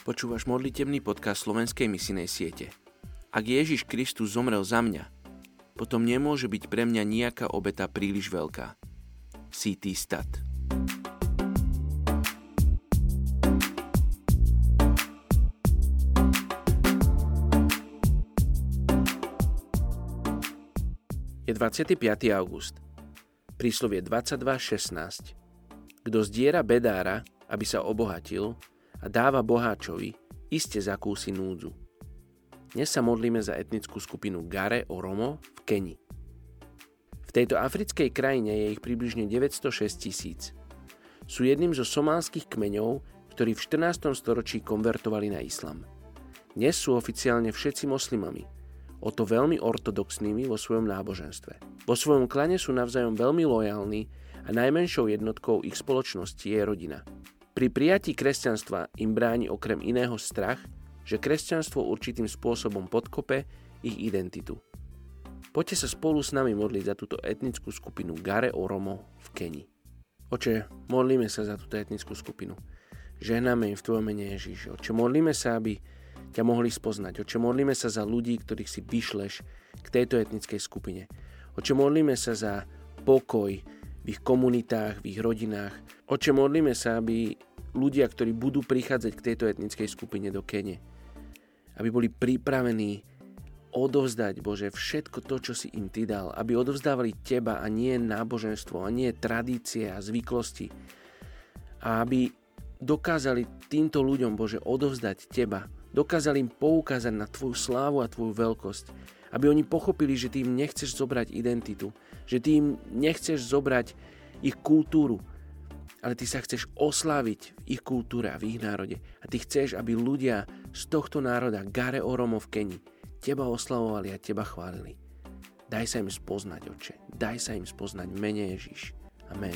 Počúvaš modlitebný podcast slovenskej misinej siete. Ak Ježiš Kristus zomrel za mňa, potom nemôže byť pre mňa nejaká obeta príliš veľká. CT Stat Je 25. august. Príslovie 22.16. Kto zdiera bedára, aby sa obohatil, a dáva boháčovi, iste zakúsi núdzu. Dnes sa modlíme za etnickú skupinu Gare Oromo v Keni. V tejto africkej krajine je ich približne 906 tisíc. Sú jedným zo somálskych kmeňov, ktorí v 14. storočí konvertovali na islam. Dnes sú oficiálne všetci moslimami, o to veľmi ortodoxnými vo svojom náboženstve. Vo svojom klane sú navzájom veľmi lojálni a najmenšou jednotkou ich spoločnosti je rodina. Pri prijatí kresťanstva im bráni okrem iného strach, že kresťanstvo určitým spôsobom podkope ich identitu. Poďte sa spolu s nami modliť za túto etnickú skupinu Gare Oromo v Keni. Oče, modlíme sa za túto etnickú skupinu. Ženáme im v Tvojom mene Ježiš. Oče, modlíme sa, aby ťa mohli spoznať. Oče, modlíme sa za ľudí, ktorých si vyšleš k tejto etnickej skupine. Oče, modlíme sa za pokoj v ich komunitách, v ich rodinách. Oče, modlíme sa, aby ľudia, ktorí budú prichádzať k tejto etnickej skupine do Kene, aby boli pripravení odovzdať, Bože, všetko to, čo si im Ty dal, aby odovzdávali Teba a nie náboženstvo, a nie tradície a zvyklosti. A aby dokázali týmto ľuďom, Bože, odovzdať Teba, dokázali im poukázať na Tvoju slávu a Tvoju veľkosť, aby oni pochopili, že Ty im nechceš zobrať identitu, že Ty im nechceš zobrať ich kultúru, ale ty sa chceš osláviť v ich kultúre a v ich národe. A ty chceš, aby ľudia z tohto národa, Gare Oromo v Keni, teba oslavovali a teba chválili. Daj sa im spoznať, oče. Daj sa im spoznať mene Ježiš. Amen.